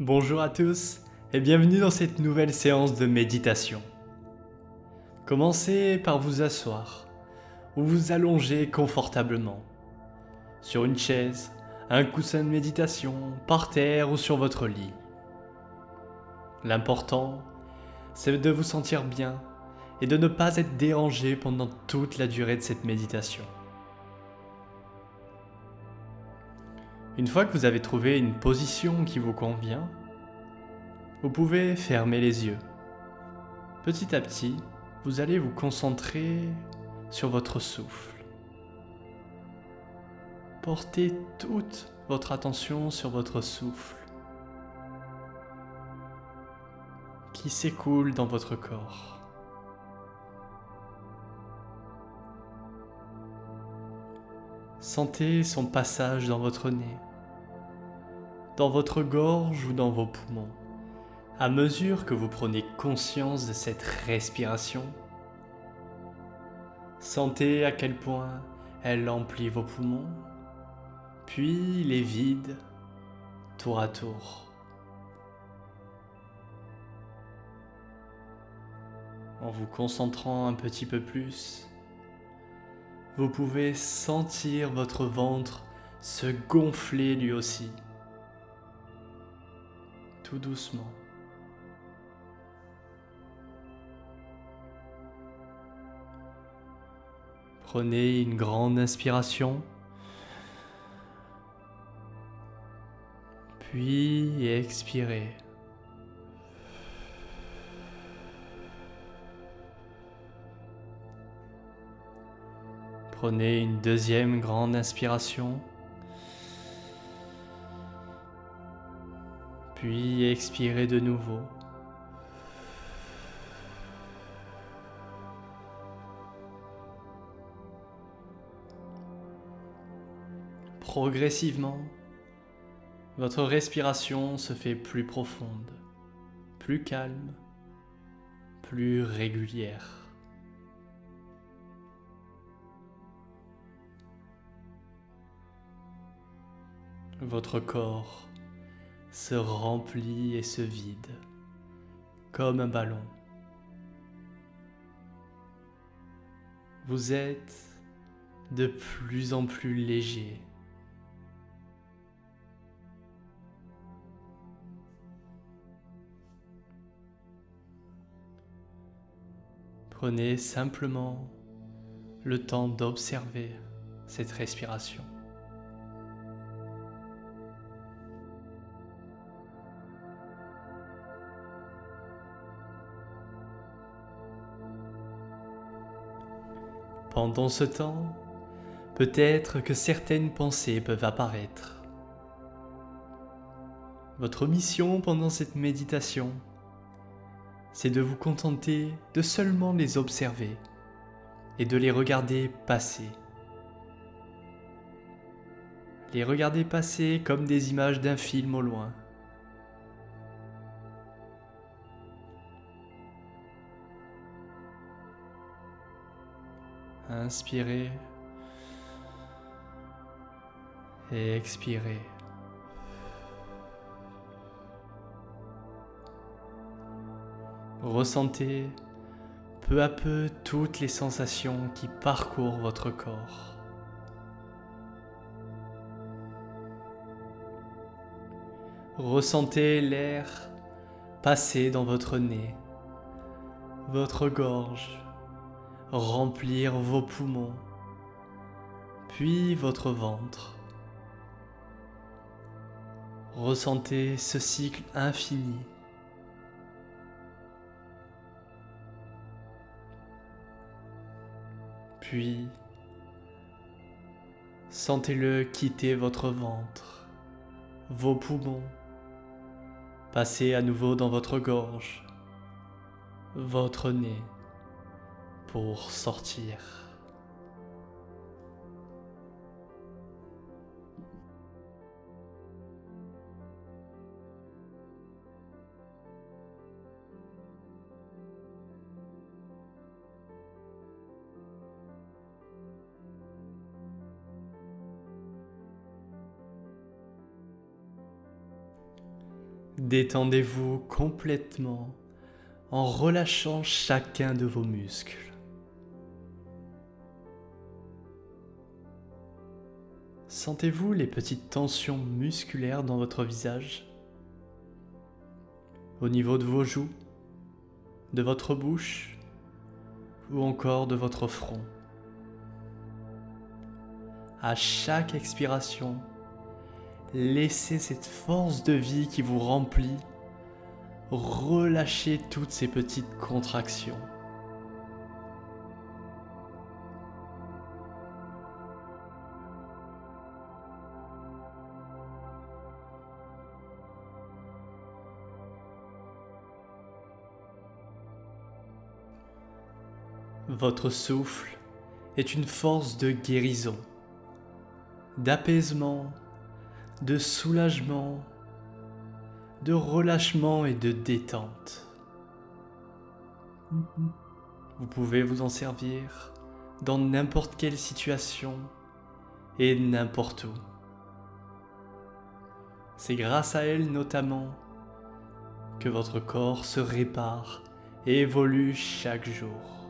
Bonjour à tous et bienvenue dans cette nouvelle séance de méditation. Commencez par vous asseoir ou vous allonger confortablement sur une chaise, un coussin de méditation, par terre ou sur votre lit. L'important, c'est de vous sentir bien et de ne pas être dérangé pendant toute la durée de cette méditation. Une fois que vous avez trouvé une position qui vous convient, vous pouvez fermer les yeux. Petit à petit, vous allez vous concentrer sur votre souffle. Portez toute votre attention sur votre souffle qui s'écoule dans votre corps. Sentez son passage dans votre nez, dans votre gorge ou dans vos poumons. À mesure que vous prenez conscience de cette respiration, sentez à quel point elle emplit vos poumons, puis les vide tour à tour. En vous concentrant un petit peu plus, vous pouvez sentir votre ventre se gonfler lui aussi, tout doucement. Prenez une grande inspiration, puis expirez. Prenez une deuxième grande inspiration. Puis expirez de nouveau. Progressivement, votre respiration se fait plus profonde, plus calme, plus régulière. Votre corps se remplit et se vide comme un ballon. Vous êtes de plus en plus léger. Prenez simplement le temps d'observer cette respiration. Pendant ce temps, peut-être que certaines pensées peuvent apparaître. Votre mission pendant cette méditation, c'est de vous contenter de seulement les observer et de les regarder passer. Les regarder passer comme des images d'un film au loin. Inspirez et expirez. Ressentez peu à peu toutes les sensations qui parcourent votre corps. Ressentez l'air passer dans votre nez, votre gorge, remplir vos poumons, puis votre ventre. Ressentez ce cycle infini. Puis, sentez-le quitter votre ventre, vos poumons, passer à nouveau dans votre gorge, votre nez pour sortir. Détendez-vous complètement en relâchant chacun de vos muscles. Sentez-vous les petites tensions musculaires dans votre visage Au niveau de vos joues De votre bouche Ou encore de votre front À chaque expiration, laissez cette force de vie qui vous remplit relâcher toutes ces petites contractions. Votre souffle est une force de guérison, d'apaisement, de soulagement, de relâchement et de détente. Vous pouvez vous en servir dans n'importe quelle situation et n'importe où. C'est grâce à elle notamment que votre corps se répare et évolue chaque jour.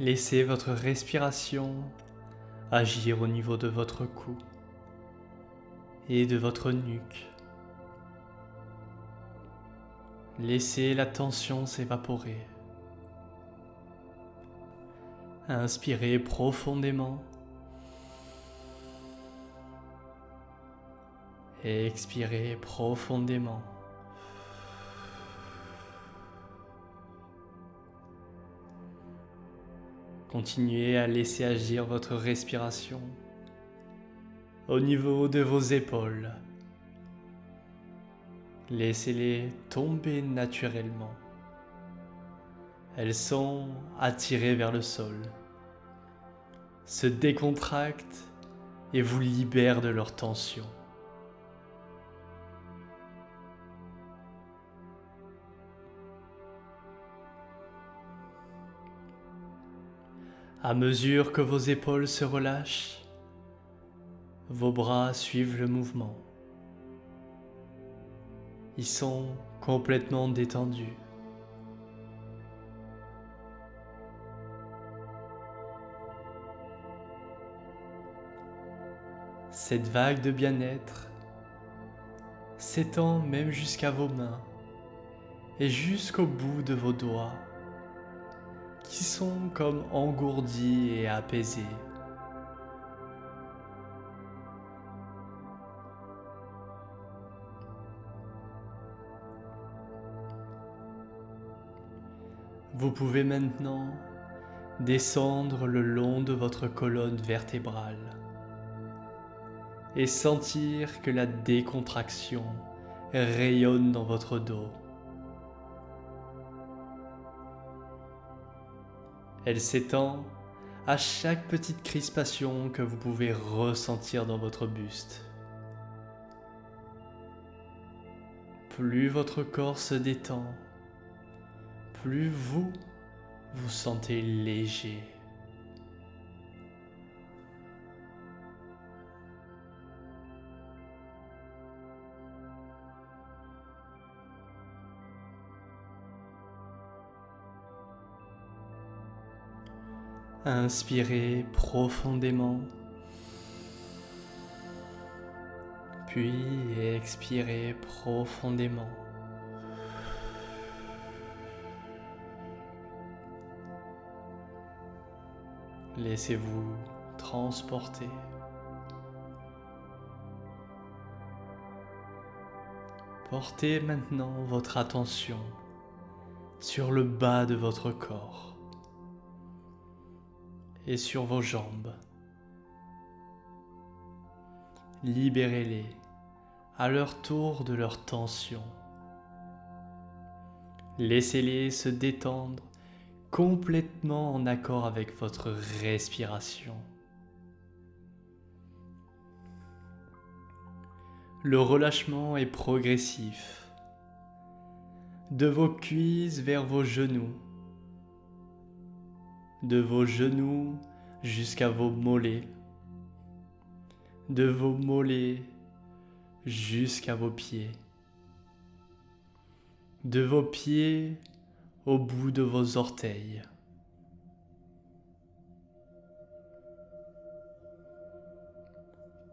Laissez votre respiration agir au niveau de votre cou et de votre nuque. Laissez la tension s'évaporer. Inspirez profondément. expirez profondément. Continuez à laisser agir votre respiration au niveau de vos épaules. Laissez-les tomber naturellement. Elles sont attirées vers le sol, se décontractent et vous libèrent de leur tension. À mesure que vos épaules se relâchent, vos bras suivent le mouvement. Ils sont complètement détendus. Cette vague de bien-être s'étend même jusqu'à vos mains et jusqu'au bout de vos doigts qui sont comme engourdis et apaisés. Vous pouvez maintenant descendre le long de votre colonne vertébrale et sentir que la décontraction rayonne dans votre dos. Elle s'étend à chaque petite crispation que vous pouvez ressentir dans votre buste. Plus votre corps se détend, plus vous vous sentez léger. Inspirez profondément. Puis expirez profondément. Laissez-vous transporter. Portez maintenant votre attention sur le bas de votre corps et sur vos jambes. Libérez-les à leur tour de leur tension. Laissez-les se détendre complètement en accord avec votre respiration. le relâchement est progressif. De vos cuisses vers vos genoux. De vos genoux jusqu'à vos mollets. De vos mollets jusqu'à vos pieds. De vos pieds au bout de vos orteils.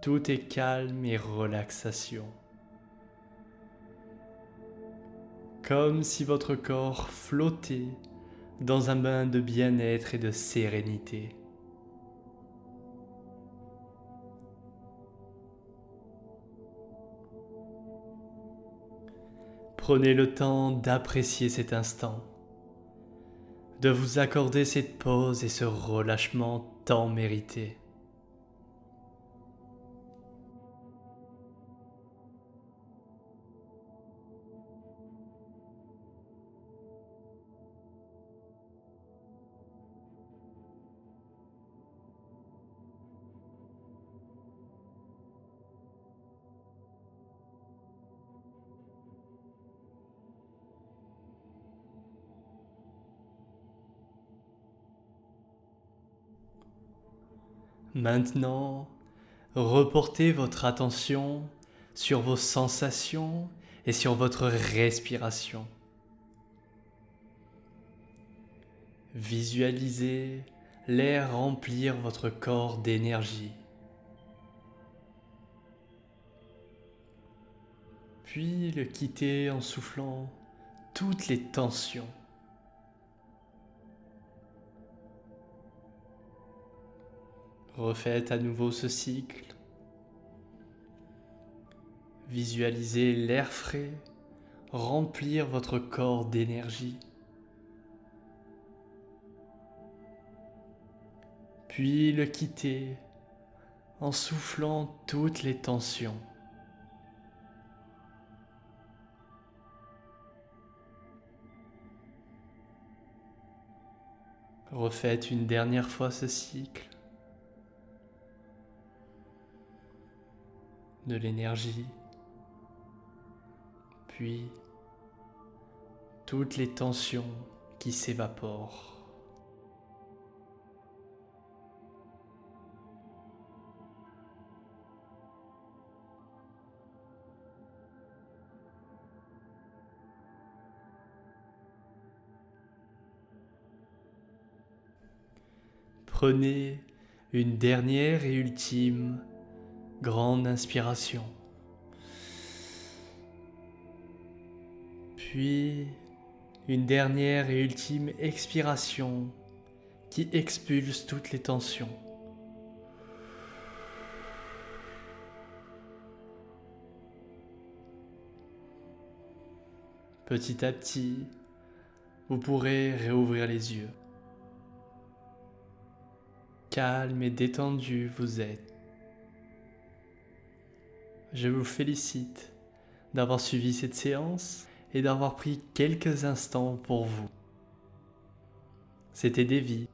Tout est calme et relaxation. Comme si votre corps flottait dans un bain de bien-être et de sérénité. Prenez le temps d'apprécier cet instant, de vous accorder cette pause et ce relâchement tant mérité. Maintenant, reportez votre attention sur vos sensations et sur votre respiration. Visualisez l'air remplir votre corps d'énergie. Puis le quitter en soufflant toutes les tensions. Refaites à nouveau ce cycle. Visualisez l'air frais remplir votre corps d'énergie. Puis le quitter en soufflant toutes les tensions. Refaites une dernière fois ce cycle. De l'énergie, puis toutes les tensions qui s'évaporent. Prenez une dernière et ultime Grande inspiration. Puis une dernière et ultime expiration qui expulse toutes les tensions. Petit à petit, vous pourrez réouvrir les yeux. Calme et détendu vous êtes. Je vous félicite d'avoir suivi cette séance et d'avoir pris quelques instants pour vous. C'était Davy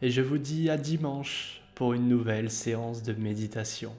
et je vous dis à dimanche pour une nouvelle séance de méditation.